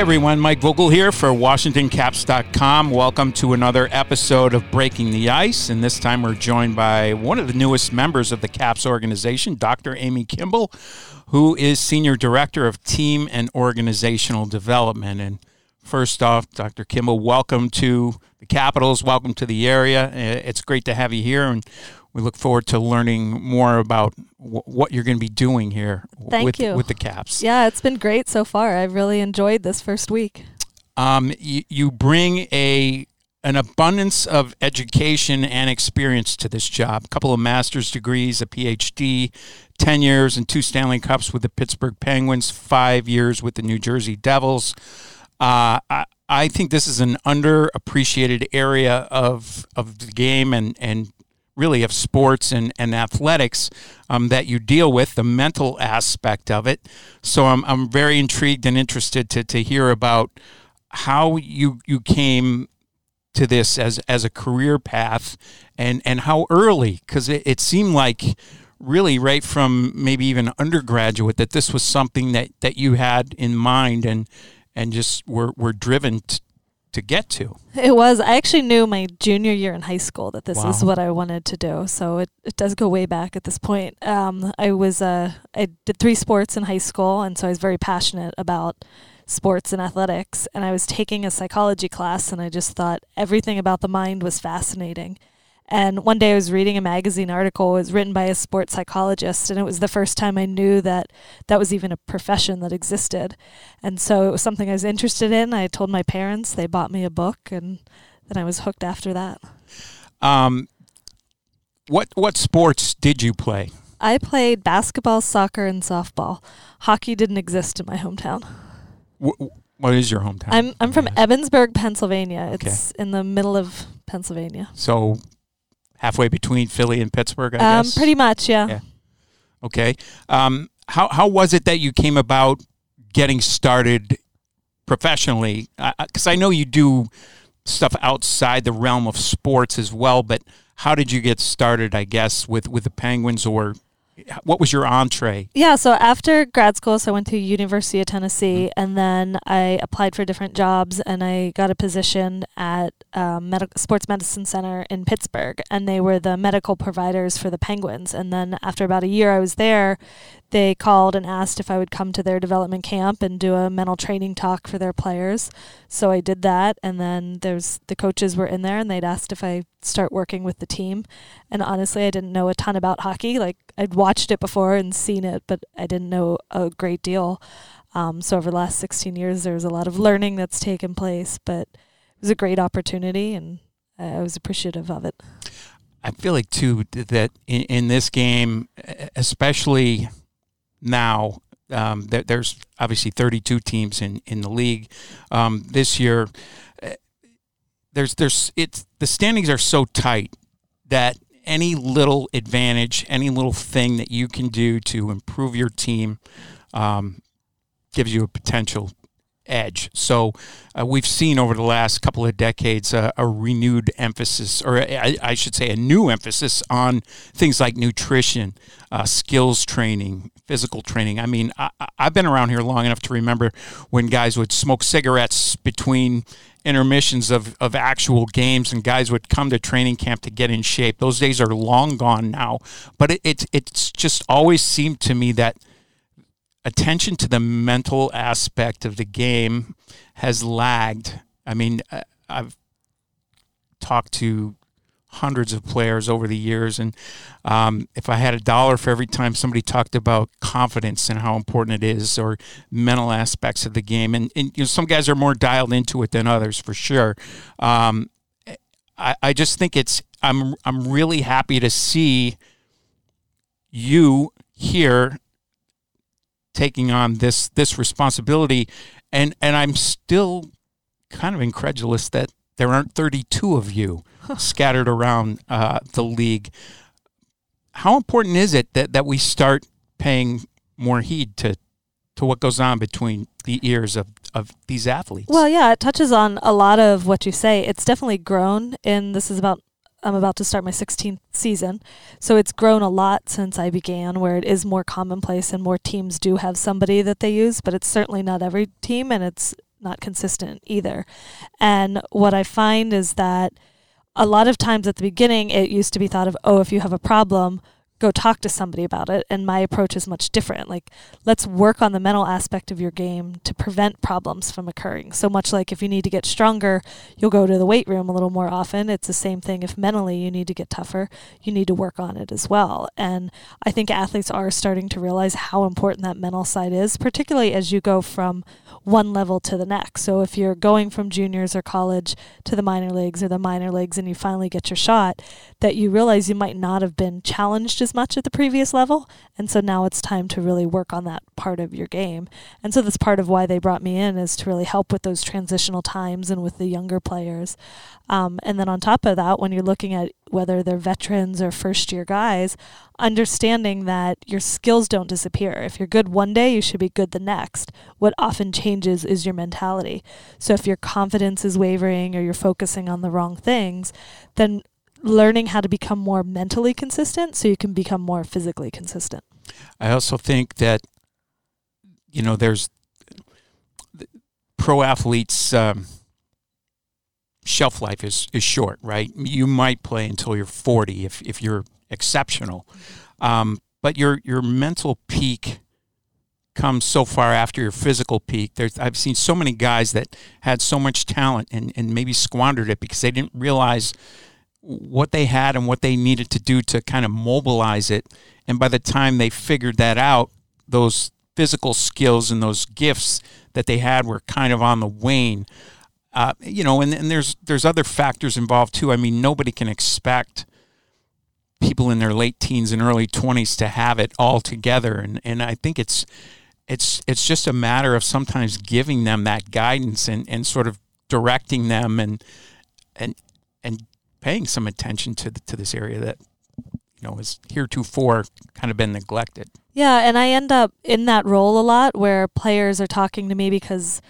Everyone, Mike Vogel here for WashingtonCaps.com. Welcome to another episode of Breaking the Ice, and this time we're joined by one of the newest members of the Caps organization, Dr. Amy Kimball, who is Senior Director of Team and Organizational Development. And first off, Dr. Kimball, welcome to the Capitals, welcome to the area. It's great to have you here, and we look forward to learning more about w- what you're going to be doing here Thank with, you. with the Caps. Yeah, it's been great so far. I've really enjoyed this first week. Um, you, you bring a an abundance of education and experience to this job. A couple of master's degrees, a PhD, 10 years and two Stanley Cups with the Pittsburgh Penguins, five years with the New Jersey Devils. Uh, I, I think this is an underappreciated area of, of the game and, and really of sports and, and athletics um, that you deal with, the mental aspect of it. So I'm, I'm very intrigued and interested to, to hear about how you, you came to this as, as a career path and, and how early, because it, it seemed like really right from maybe even undergraduate that this was something that, that you had in mind and, and just were, were driven t- to get to. It was. I actually knew my junior year in high school that this Wow. is what I wanted to do. So it, it does go way back at this point. Um, I was uh, I did three sports in high school, and so I was very passionate about sports and athletics. And I was taking a psychology class, and I just thought everything about the mind was fascinating. And one day I was reading a magazine article. It was written by a sports psychologist, and it was the first time I knew that that was even a profession that existed. And so it was something I was interested in. I told my parents, they bought me a book, and then I was hooked after that. Um, what what sports did you play? I played basketball, soccer, and softball. Hockey didn't exist in my hometown. Wh- what is your hometown? I'm I'm from Yeah. Evansburg, Pennsylvania. Okay. It's in the middle of Pennsylvania. So halfway between Philly and Pittsburgh, I Um, guess. pretty much, yeah. Yeah. Okay. Um, how how was it that you came about getting started professionally? Because I know you do stuff outside the realm of sports as well, but how did you get started? I guess with with the Penguins, or what was your entree? Yeah, so after grad school, so I went to University of Tennessee, and then I applied for different jobs, and I got a position at um, medical sports medicine center in Pittsburgh, and they were the medical providers for the Penguins. And then after about a year, I was there. They called and asked if I would come to their development camp and do a mental training talk for their players. So I did that, and then there's the coaches were in there, and they'd asked if I start working with the team. And honestly, I didn't know a ton about hockey. Like I'd watched it before and seen it, but I didn't know a great deal. Um, so over the last 16 years, there was a lot of learning that's taken place, but it was a great opportunity, and I was appreciative of it. I feel like too that in, in this game, especially now, um, there, there's obviously 32 teams in in the league um, this year. eh, There's there's it's the standings are so tight that any little advantage, any little thing that you can do to improve your team, um, gives you a potential edge. So uh, we've seen over the last couple of decades uh, a renewed emphasis, or I, should say, a new emphasis on things like nutrition, uh, skills training, physical training. I mean, I, I've been around here long enough to remember when guys would smoke cigarettes between intermissions of, of actual games and guys would come to training camp to get in shape. Those days are long gone now. But it, it, it's just always seemed to me that attention to the mental aspect of the game has lagged. I mean, I- I've talked to hundreds of players over the years, and um, if I had a dollar for every time somebody talked about confidence and how important it is, or mental aspects of the game, and, and you know, some guys are more dialed into it than others for sure. Um, I, I just think it's I'm I'm really happy to see you here taking on this this responsibility and and I'm still kind of incredulous that there aren't 32 of you scattered around uh, the league. How important is it that, that we start paying more heed to to what goes on between the ears of, of these athletes? Well, yeah, it touches on a lot of what you say. It's definitely grown, and this is about. I'm about to start my 16th season, so it's grown a lot since I began. Where it is more commonplace, and more teams do have somebody that they use, but it's certainly not every team, and it's not consistent either. And what I find is that a lot of times at the beginning, it used to be thought of, oh, if you have a problem, go talk to somebody about it. And my approach is much different. Like, let's work on the mental aspect of your game to prevent problems from occurring. So much like if you need to get stronger, you'll go to the weight room a little more often. It's the same thing if mentally you need to get tougher, you need to work on it as well. And I think athletes are starting to realize how important that mental side is, particularly as you go from one level to the next. So if you're going from juniors or college to the minor leagues or the minor leagues and you finally get your shot, that you realize you might not have been challenged as much at the previous level. And so now it's time to really work on that part of your game. And so that's part of why they brought me in is to really help with those transitional times and with the younger players. Um, and then on top of that, when you're looking at whether they're veterans or first year guys, understanding that your skills don't disappear. If you're good one day, you should be good the next. What often changes is your mentality. So if your confidence is wavering or you're focusing on the wrong things, then learning how to become more mentally consistent so you can become more physically consistent. I also think that, you know, there's pro athletes. Um, shelf life is, is short, right? You might play until you're 40 if, if you're exceptional. Um, but your, your mental peak comes so far after your physical peak. There's, I've seen so many guys that had so much talent and, and maybe squandered it because they didn't realize what they had and what they needed to do to kind of mobilize it. And by the time they figured that out, those physical skills and those gifts that they had were kind of on the wane. Uh, you know, and, and there's there's other factors involved too. I mean, nobody can expect people in their late teens and early 20s to have it all together, and and I think it's it's it's just a matter of sometimes giving them that guidance and, and sort of directing them and and and paying some attention to the, to this area that you know has heretofore kind of been neglected. Yeah, and I end up in that role a lot where players are talking to me because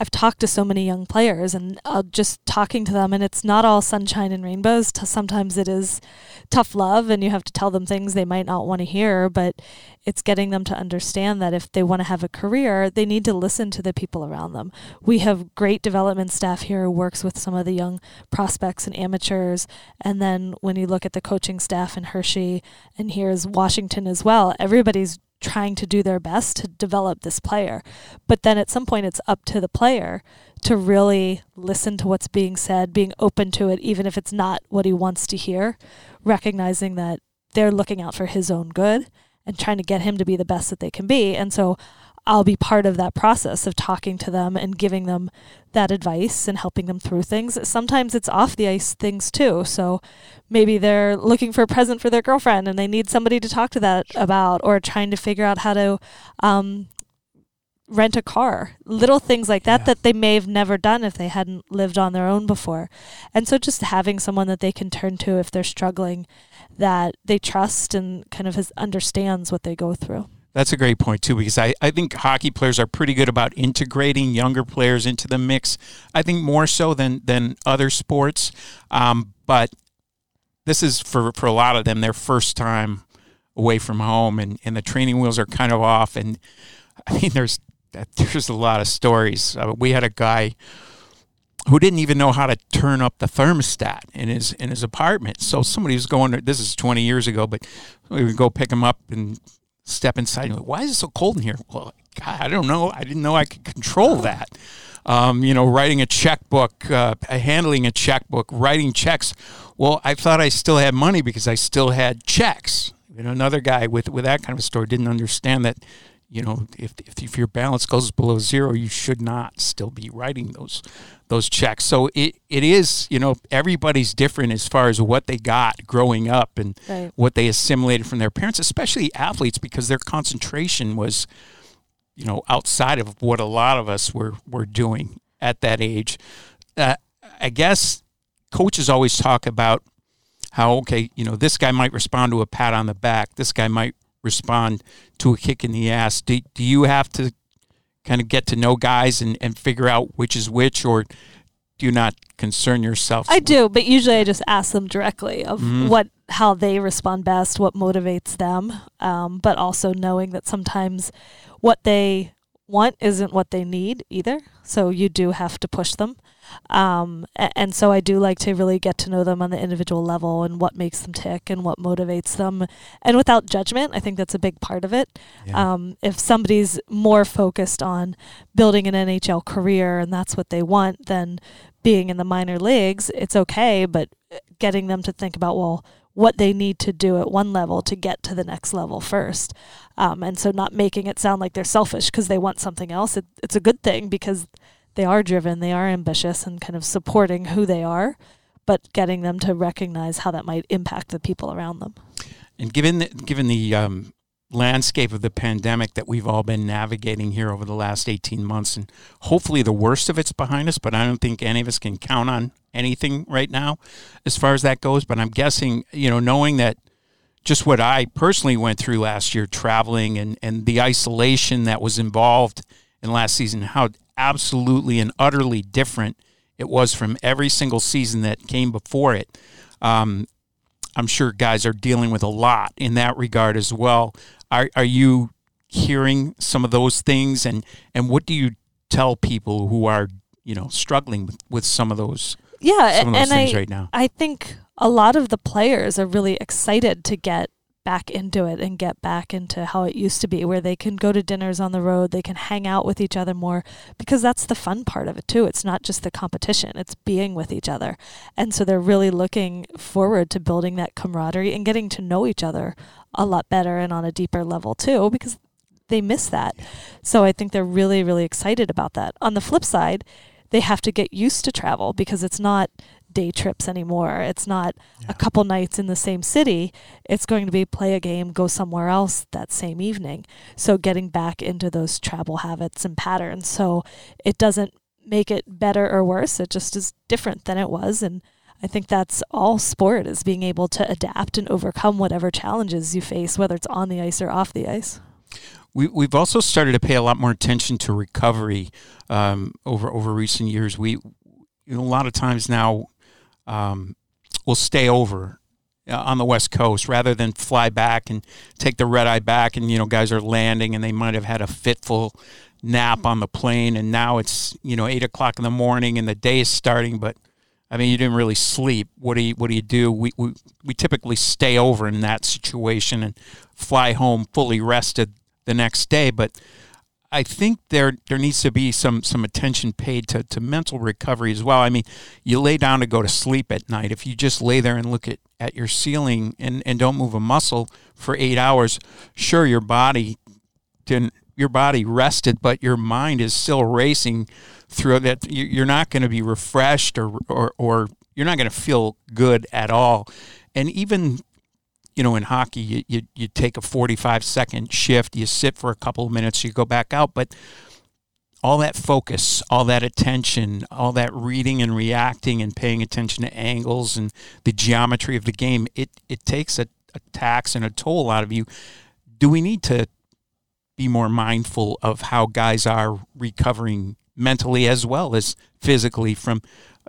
I've talked to so many young players and uh, just talking to them, and it's not all sunshine and rainbows. Sometimes it is tough love, and you have to tell them things they might not want to hear, but it's getting them to understand that if they want to have a career, they need to listen to the people around them. We have great development staff here who works with some of the young prospects and amateurs. And then when you look at the coaching staff in Hershey, and here's Washington as well, everybody's trying to do their best to develop this player. But then at some point, it's up to the player to really listen to what's being said, being open to it, even if it's not what he wants to hear, recognizing that they're looking out for his own good and trying to get him to be the best that they can be. And so I'll be part of that process of talking to them and giving them that advice and helping them through things. Sometimes it's off the ice things too. So maybe they're looking for a present for their girlfriend and they need somebody to talk to that about, or trying to figure out how to um, rent a car. Little things like that yeah. that they may have never done if they hadn't lived on their own before. And so just having someone that they can turn to if they're struggling that they trust and kind of has, understands what they go through. That's a great point too, because I, I think hockey players are pretty good about integrating younger players into the mix. I think more so than than other sports. Um, but this is for for a lot of them their first time away from home, and, and the training wheels are kind of off. And I mean, there's there's a lot of stories. Uh, we had a guy who didn't even know how to turn up the thermostat in his in his apartment. So somebody was going. This is 20 years ago, but we would go pick him up and step inside. And Why is it so cold in here? Well, God, I don't know. I didn't know I could control that. Um, you know, writing a checkbook, uh, handling a checkbook, writing checks. Well, I thought I still had money because I still had checks. You know, another guy with with that kind of a story didn't understand that you know, if, if, if your balance goes below zero, you should not still be writing those those checks. So it, it is, you know, everybody's different as far as what they got growing up and right. what they assimilated from their parents, especially athletes, because their concentration was, you know, outside of what a lot of us were were doing at that age. Uh, I guess coaches always talk about how okay, you know, this guy might respond to a pat on the back, this guy might respond to a kick in the ass. Do, do you have to kind of get to know guys and, and figure out which is which, or do you not concern yourself? I do, but usually I just ask them directly of mm-hmm. what how they respond best, what motivates them, um, but also knowing that sometimes what they want isn't what they need either. So you do have to push them. Um, and, so I do like to really get to know them on the individual level and what makes them tick and what motivates them. And without judgment, I think that's a big part of it. Yeah. Um, if somebody's more focused on building an NHL career and that's what they want, then being in the minor leagues, it's okay. But getting them to think about, well, what they need to do at one level to get to the next level first. Um, and so not making it sound like they're selfish because they want something else. It, it's a good thing because they are driven, they are ambitious, and kind of supporting who they are, but getting them to recognize how that might impact the people around them. And given the, given the um, landscape of the pandemic that we've all been navigating here over the last 18 months, and hopefully the worst of it's behind us, but I don't think any of us can count on anything right now as far as that goes. But I'm guessing, you know, knowing that just what I personally went through last year, traveling and, and the isolation that was involved in last season, how absolutely and utterly different it was from every single season that came before it. Um, I'm sure guys are dealing with a lot in that regard as well. Are, are you hearing some of those things, and, and what do you tell people who are you know struggling with, with some of those? Yeah, some of those and I, right now. I think a lot of the players are really excited to get back into it and get back into how it used to be, where they can go to dinners on the road, they can hang out with each other more, because that's the fun part of it too. It's not just the competition, it's being with each other. And so they're really looking forward to building that camaraderie and getting to know each other a lot better and on a deeper level too, because they miss that. So I think they're really, really excited about that. On the flip side, they have to get used to travel because it's not day trips anymore. It's not yeah. a couple nights in the same city. It's going to be play a game, go somewhere else that same evening. So getting back into those travel habits and patterns. So it doesn't make it better or worse. It just is different than it was. And I think that's all sport is being able to adapt and overcome whatever challenges you face, whether it's on the ice or off the ice. We, we've also started to pay a lot more attention to recovery um, over over recent years. We you know, a lot of times now um, will stay over uh, on the west coast rather than fly back and take the red eye back and you know guys are landing and they might have had a fitful nap on the plane and now it's you know eight o'clock in the morning and the day is starting but I mean you didn't really sleep. What do you what do you do? We, we we typically stay over in that situation and fly home fully rested the next day but I think there there needs to be some some attention paid to, to mental recovery as well. I mean, you lay down to go to sleep at night. If you just lay there and look at, at your ceiling and, and don't move a muscle for eight hours, sure your body didn't your body rested, but your mind is still racing through that. You're not going to be refreshed or, or, or you're not going to feel good at all. And even you know, in hockey, you, you, you take a 45 second shift, you sit for a couple of minutes, you go back out. But all that focus, all that attention, all that reading and reacting and paying attention to angles and the geometry of the game, it, it takes a, a tax and a toll out of you. Do we need to be more mindful of how guys are recovering mentally as well as physically from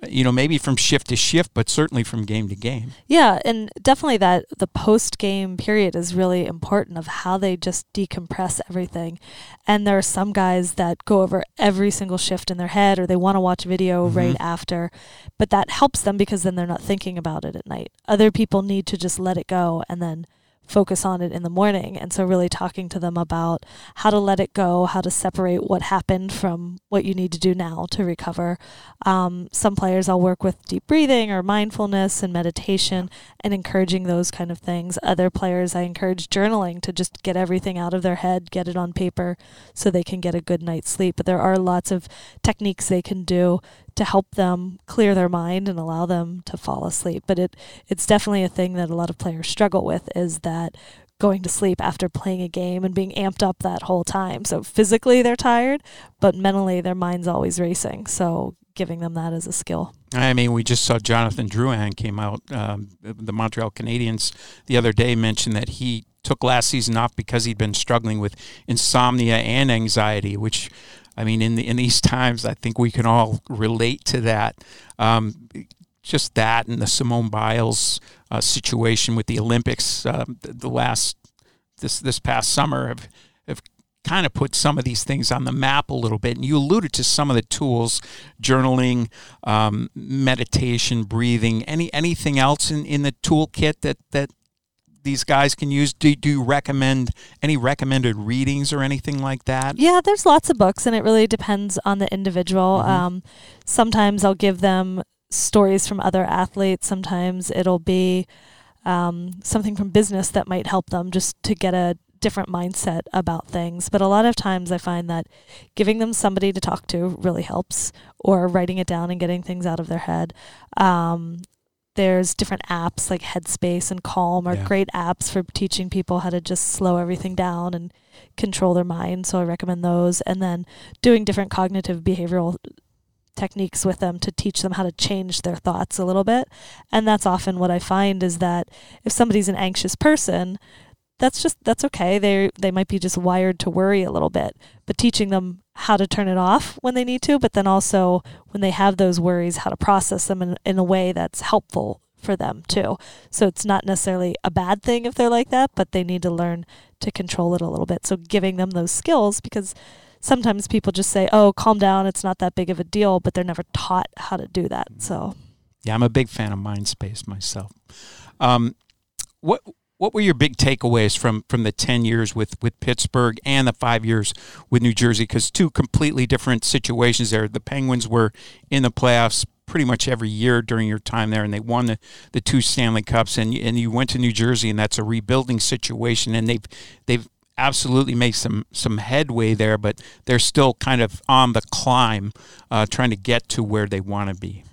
you know, maybe from shift to shift, but certainly from game to game. Yeah, and definitely that the post game period is really important of how they just decompress everything. And there are some guys that go over every single shift in their head or they want to watch video mm-hmm. right after, but that helps them because then they're not thinking about it at night. Other people need to just let it go and then focus on it in the morning. And so, really talking to them about how to let it go, how to separate what happened from what you need to do now to recover. Um, some players I'll work with deep breathing or mindfulness and meditation and encouraging those kind of things. Other players I encourage journaling to just get everything out of their head, get it on paper so they can get a good night's sleep. But there are lots of techniques they can do to help them clear their mind and allow them to fall asleep. But it it's definitely a thing that a lot of players struggle with is that going to sleep after playing a game and being amped up that whole time. So physically they're tired, but mentally their mind's always racing. So giving them that as a skill. I mean, we just saw Jonathan Drouin came out. Um, the Montreal Canadiens the other day mentioned that he took last season off because he'd been struggling with insomnia and anxiety, which I mean, in the, in these times, I think we can all relate to that. Um, just that and the Simone Biles uh, situation with the Olympics, uh, the, the, last this this past summer have have kind of put some of these things on the map a little bit. And you alluded to some of the tools, journaling, um, meditation, breathing. Any anything else in, in the toolkit that that these guys can use? Do, do you recommend any recommended readings or anything like that? Yeah, there's lots of books, and it really depends on the individual. Mhm. Um, sometimes I'll give them stories from other athletes. Sometimes it'll be um, something from business that might help them just to get a different mindset about things. But a lot of times I find that giving them somebody to talk to really helps, or writing it down and getting things out of their head. Um, there's different apps like Headspace and Calm are Yeah. great apps for teaching people how to just slow everything down and control their mind. So I recommend those. And then doing different cognitive behavioral techniques with them to teach them how to change their thoughts a little bit. And that's often what I find is that if somebody's an anxious person, that's just that's okay. They they might be just wired to worry a little bit, but teaching them how to turn it off when they need to, but then also when they have those worries, how to process them in, in a way that's helpful for them too. So it's not necessarily a bad thing if they're like that, but they need to learn to control it a little bit. So giving them those skills because sometimes people just say, "Oh, calm down, it's not that big of a deal," but they're never taught how to do that. So Yeah, I'm a big fan of Mindspace myself. Um, what what were your big takeaways from from the ten years with with Pittsburgh and the five years with New Jersey? Because two completely different situations there. The Penguins were in the playoffs pretty much every year during your time there, and they won the, the two Stanley Cups. And and you went to New Jersey, and that's a rebuilding situation, and they've they've absolutely made some some headway there, but they're still kind of on the climb, uh, trying to get to where they want to be.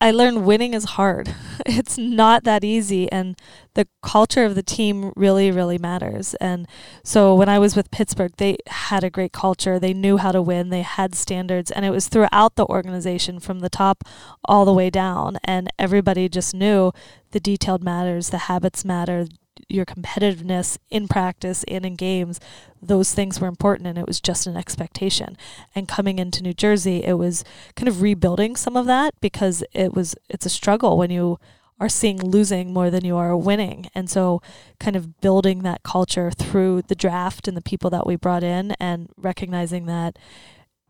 I learned winning is hard. It's not that easy and the culture of the team really really matters. And so when I was with Pittsburgh, they had a great culture. They knew how to win. They had standards and it was throughout the organization from the top all the way down and everybody just knew the detailed matters, the habits matter, your competitiveness in practice and in games, those things were important and it was just an expectation. And coming into New Jersey, it was kind of rebuilding some of that because it was it's a struggle when you are seeing losing more than you are winning. And so kind of building that culture through the draft and the people that we brought in and recognizing that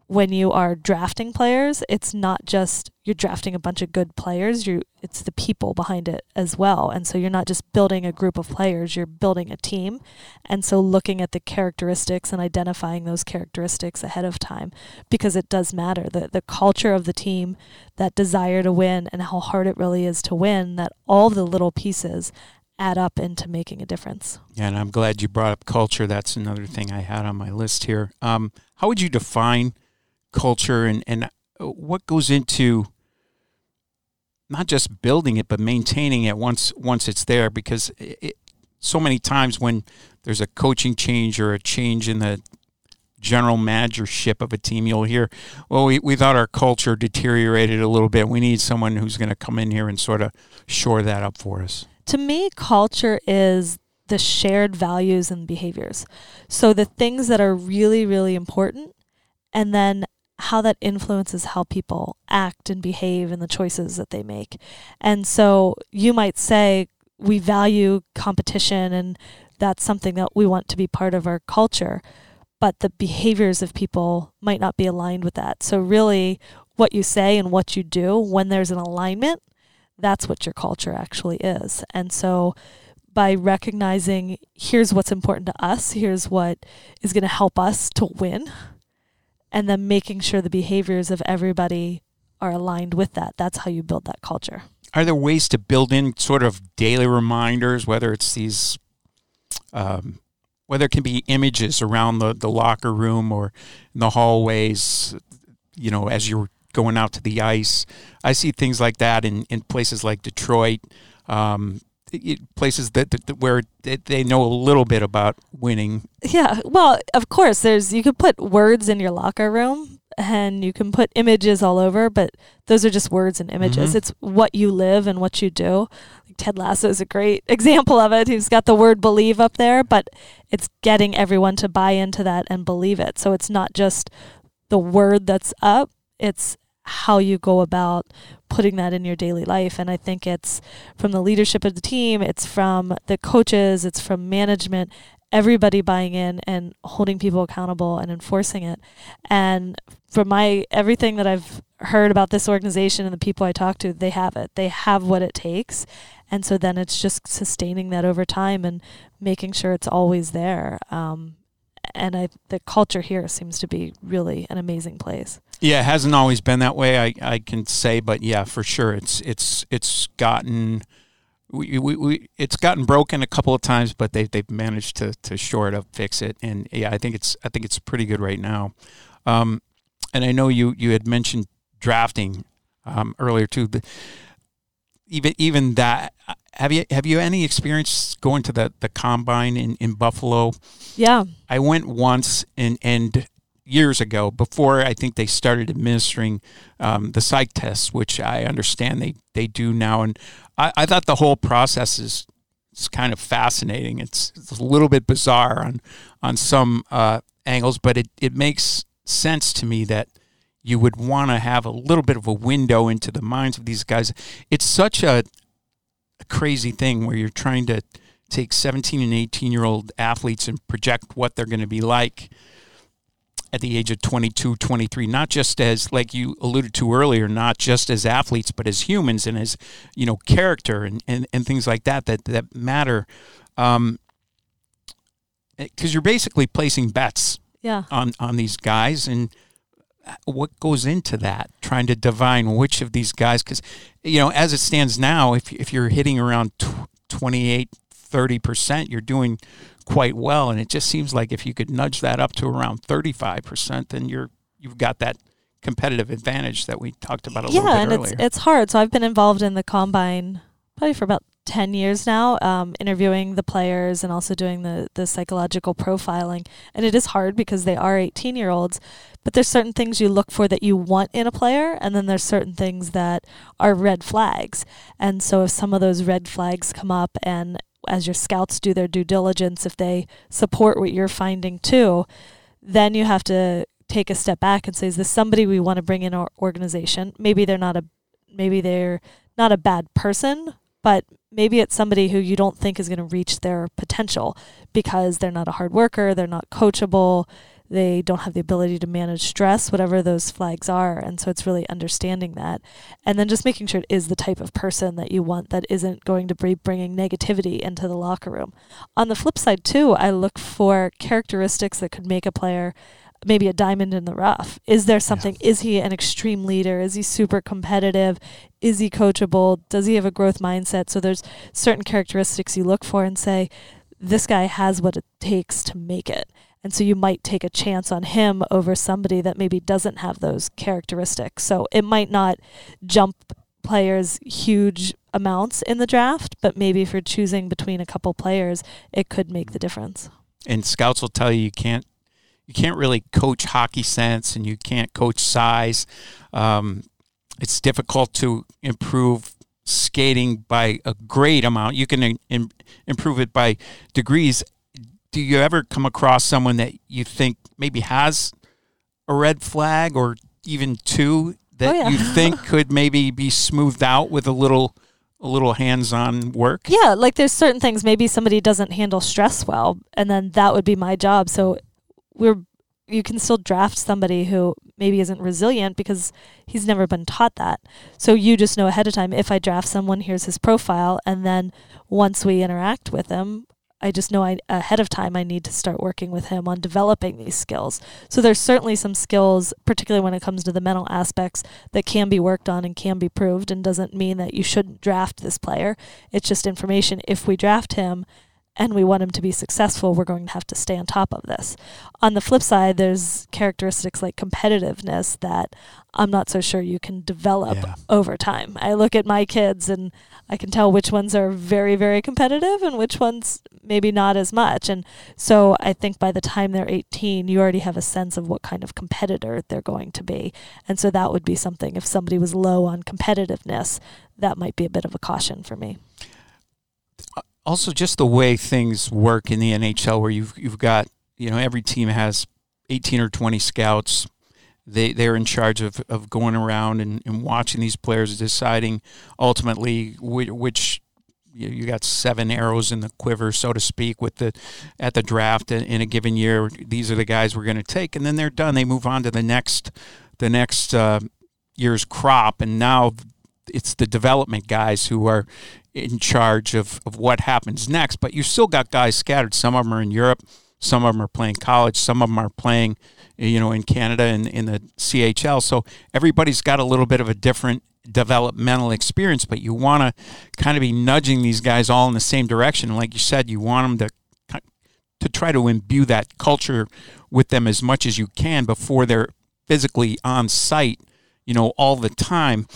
when you are drafting players, it's not just you're drafting a bunch of good players, you it's the people behind it as well. And so you're not just building a group of players, you're building a team. And so looking at the characteristics and identifying those characteristics ahead of time because it does matter. The the culture of the team, that desire to win and how hard it really is to win, that all the little pieces add up into making a difference. Yeah, and I'm glad you brought up culture. That's another thing I had on my list here. Um, how would you define culture and, and uh, what goes into not just building it but maintaining it once once it's there? Because it, so many times when there's a coaching change or a change in the general managership of a team, you'll hear, "Well, we, we thought our culture deteriorated a little bit. We need someone who's going to come in here and sort of shore that up for us." to me, culture is the shared values and behaviors. So the things that are really, really important, and then how that influences how people act and behave and the choices that they make. And so you might say, we value competition and that's something that we want to be part of our culture. But the behaviors of people might not be aligned with that. So, really, what you say and what you do when there's an alignment that's what your culture actually is. And so by recognizing here's what's important to us, here's what is going to help us to win, and then making sure the behaviors of everybody are aligned with that. That's how you build that culture. Are there ways to build in sort of daily reminders, whether it's these, um, whether it can be images around the, the locker room or in the hallways, you know, as you're going out to the ice. I see things like that in, in places like Detroit, um, places that, that where they know a little bit about winning. Yeah, well, of course, there's you could put words in your locker room and you can put images all over, but those are just words and images. Mhm. It's what you live and what you do. Ted Lasso is a great example of it. He's got the word believe up there, but it's getting everyone to buy into that and believe it. So it's not just the word that's up, it's how you go about putting that in your daily life. And I think it's from the leadership of the team, it's from the coaches, it's from management. everybody buying in and holding people accountable and enforcing it. And from my everything that I've heard about this organization and the people I talk to, they have it. They have what it takes. And so then it's just sustaining that over time and making sure it's always there. Um, and I, the culture here seems to be really an amazing place. Yeah, it hasn't always been that way. I, I can say, but yeah, for sure, it's it's it's gotten we, we, we it's gotten broken a couple of times, but they they've managed to to shore it up, fix it, and yeah, I think it's I think it's pretty good right now. Um, and I know you you had mentioned drafting um, earlier too. But even even that, have you have you any experience going to the the combine in in Buffalo? Yeah, I went once, and and years ago, before I think they started administering um, the psych tests, which I understand they, they do now. And I, I thought the whole process is, is kind of fascinating. It's, it's, a little bit bizarre on on some uh, angles, but it, it makes sense to me that you would want to have a little bit of a window into the minds of these guys. It's such a crazy thing where you're trying to take 17 and 18 year old athletes and project what they're going to be like at the age of 22, 23, not just as, like you alluded to earlier, not just as athletes, but as humans and as, you know, character and, and, and things like that, that, that matter. Um, because you're basically placing bets yeah. on, on these guys and what goes into that, trying to divine which of these guys, because, you know, as it stands now, if, if you're hitting around 28, 30%, you're doing quite well. And it just seems like if you could nudge that up to around 35%, then you're you've got that competitive advantage that we talked about a yeah, little bit and earlier. it's it's hard. So I've been involved in the combine probably for about 10 years now, um, interviewing the players and also doing the, the psychological profiling. And it is hard because they are 18 year olds, but there's certain things you look for that you want in a player, and then there's certain things that are red flags. And so if some of those red flags come up and as your scouts do their due diligence, if they support what you're finding too, then you have to take a step back and say, is this somebody we want to bring in our organization? Maybe they're not a maybe they're not a bad person, but maybe it's somebody who you don't think is going to reach their potential because they're not a hard worker, they're not coachable, they don't have the ability to manage stress, whatever those flags are. And so it's really understanding that. And then just making sure it is the type of person that you want that isn't going to be bringing negativity into the locker room. On the flip side, too, I look for characteristics that could make a player maybe a diamond in the rough. Is there something? Yeah. Is he an extreme leader? Is he super competitive? Is he coachable? Does he have a growth mindset? So there's certain characteristics you look for and say, this guy has what it takes to make it. And so you might take a chance on him over somebody that maybe doesn't have those characteristics. So it might not jump players huge amounts in the draft, but maybe if you're choosing between a couple players, it could make the difference. And scouts will tell you you can't you can't really coach hockey sense and you can't coach size. Um, it's difficult to improve skating by a great amount. You can in, improve it by degrees do you ever come across someone that you think maybe has a red flag or even two that oh, yeah. you think could maybe be smoothed out with a little a little hands-on work? Yeah, like there's certain things maybe somebody doesn't handle stress well and then that would be my job. So we're you can still draft somebody who maybe isn't resilient because he's never been taught that. So you just know ahead of time if I draft someone, here's his profile, and then once we interact with him, I just know I ahead of time I need to start working with him on developing these skills. So there's certainly some skills, particularly when it comes to the mental aspects, that can be worked on and can be proved and doesn't mean that you shouldn't draft this player. It's just information. If we draft him and we want him to be successful, we're going to have to stay on top of this. On the flip side, there's characteristics like competitiveness that I'm not so sure you can develop yeah. over time. I look at my kids and I can tell which ones are very, very competitive and which ones maybe not as much. And so I think by the time they're 18, you already have a sense of what kind of competitor they're going to be. And so that would be something, if somebody was low on competitiveness, that might be a bit of a caution for me uh, also just the way things work in the NHL, where you've you've got you know every team has eighteen or twenty scouts. They they're in charge of, of going around and, and watching these players, deciding ultimately which, which you, you got seven arrows in the quiver, so to speak, with the at the draft in, in a given year. These are the guys we're going to take, and then they're done. They move on to the next the next uh, year's crop, and now it's the development guys who are in charge of, of what happens next. But you still got guys scattered. Some of them are in Europe, some of them are playing college, some of them are playing, you know, in Canada and in the CHL. So everybody's got a little bit of a different developmental experience, but you want to kind of be nudging these guys all in the same direction. Like you said, you want them to to try to imbue that culture with them as much as you can before they're physically on site, you know, all the time.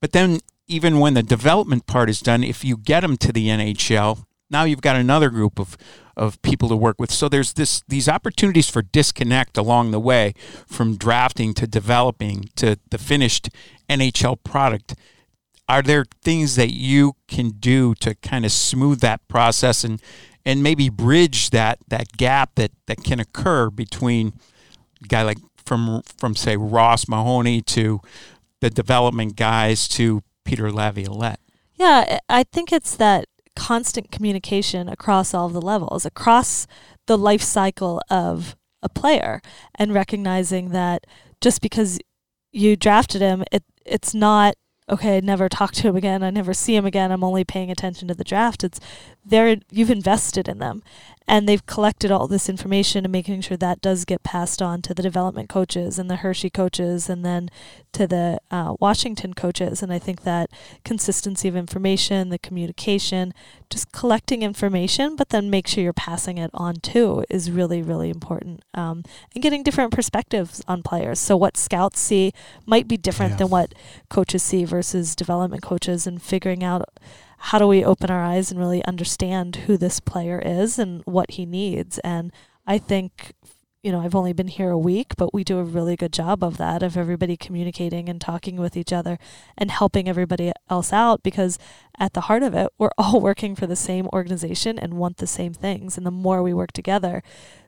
But then even when the development part is done, if you get them to the NHL, now you've got another group of of people to work with. So there's this these opportunities for disconnect along the way from drafting to developing to the finished NHL product. Are there things that you can do to kind of smooth that process and and maybe bridge that that gap that that can occur between a guy like from from say Ross Mahoney to the development guys to Peter Laviolette? Yeah, I think it's that constant communication across all of the levels, across the life cycle of a player, and recognizing that just because you drafted him, it it's not okay, I never talk to him again, I never see him again, I'm only paying attention to the draft. It's there you've invested in them and they've collected all this information and making sure that does get passed on to the development coaches and the Hershey coaches and then to the uh, Washington coaches. And I think that consistency of information, the communication, just collecting information, but then make sure you're passing it on too is really, really important. Um, and getting different perspectives on players. So what scouts see might be different yeah. than what coaches see versus development coaches and figuring out how do we open our eyes and really understand who this player is and what he needs? And I think, you know, I've only been here a week, but we do a really good job of that, of everybody communicating and talking with each other and helping everybody else out because at the heart of it, we're all working for the same organization and want the same things. And the more we work together, the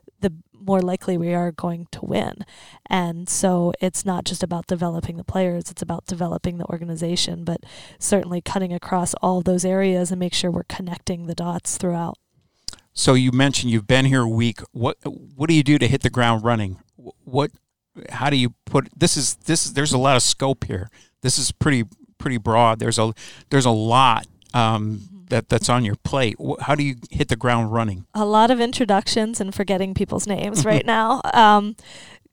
more likely we are going to win. And so it's not just about developing the players, it's about developing the organization, but certainly cutting across all those areas and make sure we're connecting the dots throughout. So you mentioned you've been here a week. What what do you do to hit the ground running? What how do you put this is this is there's a lot of scope here. This is pretty pretty broad. There's a there's a lot um, that that's on your plate. How do you hit the ground running? A lot of introductions and forgetting people's names right now. Um,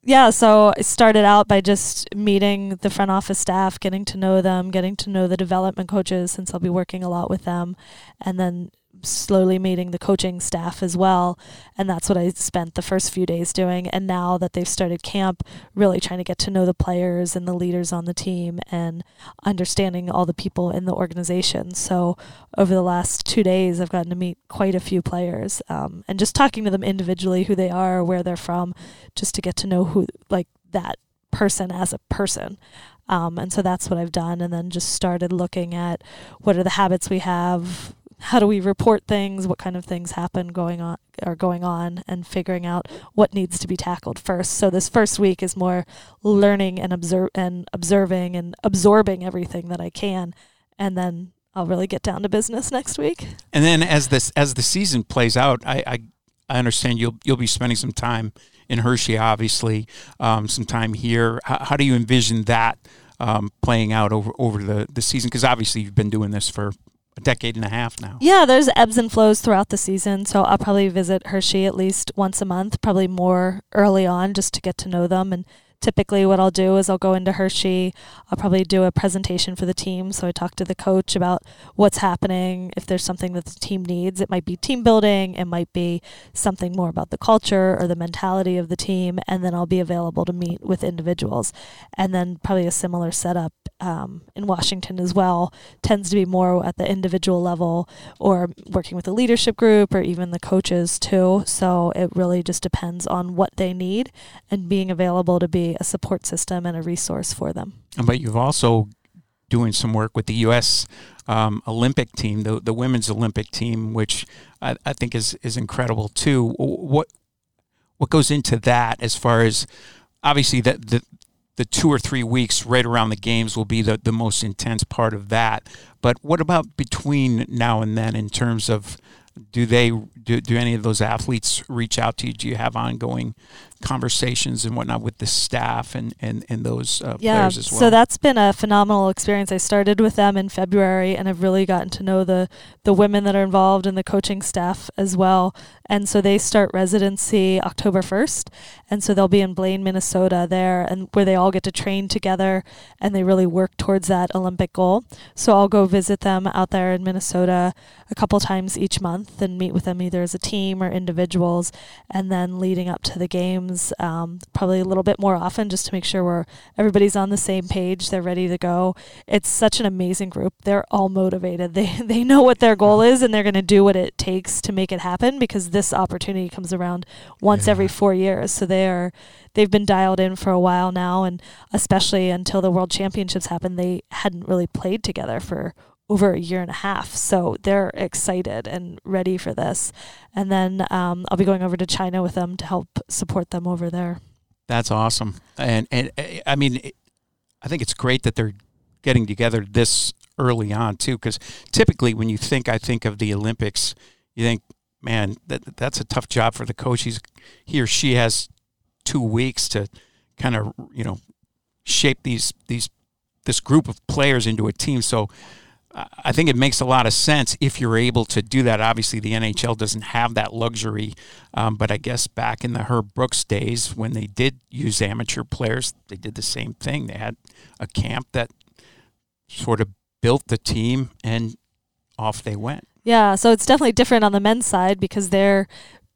yeah, so I started out by just meeting the front office staff, getting to know them, getting to know the development coaches since I'll be working a lot with them, and then slowly meeting the coaching staff as well. And that's what I spent the first few days doing. And now that they've started camp, really trying to get to know the players and the leaders on the team and understanding all the people in the organization. So over the last two days, I've gotten to meet quite a few players um, and just talking to them individually, who they are, where they're from, just to get to know who, like, that person as a person. Um, and so that's what I've done. And then just started looking at what are the habits we have, how do we report things, what kind of things happen going on are going on and figuring out what needs to be tackled first. So this first week is more learning and observe and observing and absorbing everything that I can and then I'll really get down to business next week. And then as this as the season plays out, I I, I understand you'll you'll be spending some time in Hershey, obviously, um, some time here. How, how, do you envision that um, playing out over over the the season? Because obviously you've been doing this for a decade and a half now. Yeah, there's ebbs and flows throughout the season. So I'll probably visit Hershey at least once a month, probably more early on just to get to know them and typically what I'll do is I'll go into Hershey. I'll probably do a presentation for the team. So I talk to the coach about what's happening, if there's something that the team needs. It might be team building, it might be something more about the culture or the mentality of the team. And then I'll be available to meet with individuals. And then probably a similar setup um, in Washington as well tends to be more at the individual level or working with the leadership group or even the coaches too. So it really just depends on what they need and being available to be a support system and a resource for them. But you've also doing some work with the U.S. Um, Olympic team, the the women's Olympic team, which I, I, think is is incredible too. What what goes into that as far as obviously that the the two or three weeks right around the games will be the, the most intense part of that. But what about between now and then in terms of do they do, do any of those athletes reach out to you? Do you have ongoing conversations and whatnot with the staff and and, and those uh, yeah, players as well? So that's been a phenomenal experience. I started with them in February and I've really gotten to know the the women that are involved and the coaching staff as well. And so they start residency October 1st. And so they'll be in Blaine, Minnesota there and where they all get to train together and they really work towards that Olympic goal. So I'll go visit them out there in Minnesota a couple times each month and meet with them either as a team or individuals and then leading up to the um, probably a little bit more often just to make sure we're everybody's on the same page they're ready to go. It's such an amazing group. They're all motivated. They they know what their goal is and they're going to do what it takes to make it happen because this opportunity comes around once Yeah. every 4 years. So they are they've been dialed in for a while now and especially until the world championships happened they hadn't really played together for over a year and a half. So they're excited and ready for this. And then um, I'll be going over to China with them to help support them over there. That's awesome, and and uh, I mean, I think it's great that they're getting together this early on too, because typically when you think, I think of the Olympics, you think, man, that that's a tough job for the coach. He's he or she has two weeks to kind of you know shape these these this group of players into a team. So. I- think it makes a lot of sense if you're able to do that. Obviously, the NHL doesn't have that luxury um, but I guess back in the Herb Brooks days, when they did use amateur players, they did the same thing. They had a camp that sort of built the team, and off they went. Yeah, so it's definitely different on the men's side because they're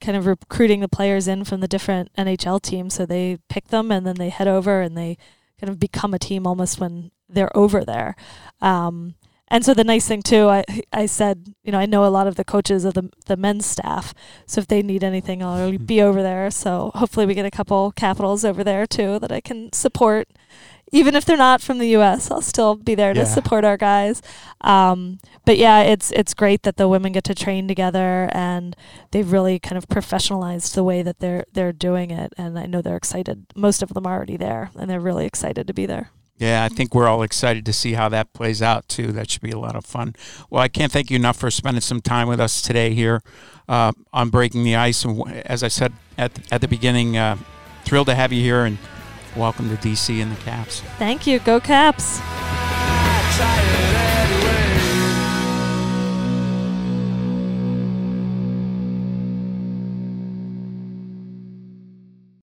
kind of recruiting the players in from the different NHL teams. So they pick them and then they head over and they kind of become a team almost when they're over there. Um, and so the nice thing too, I I said, you know, I know a lot of the coaches of the the men's staff. So if they need anything, I'll already be over there. So hopefully we get a couple capitals over there too that I can support. Even if they're not from the U.S., I'll still be there to support our guys. Um, but yeah, it's it's great that the women get to train together, and they've really kind of professionalized the way that they're they're doing it. And I know they're excited. Most of them are already there, and they're really excited to be there. Yeah, I think we're all excited to see how that plays out too. That should be a lot of fun. Well, I can't thank you enough for spending some time with us today here uh, on Breaking the Ice. And as I said at at the beginning, uh, thrilled to have you here and welcome to DC and the Caps. Thank you. Go Caps. I tried it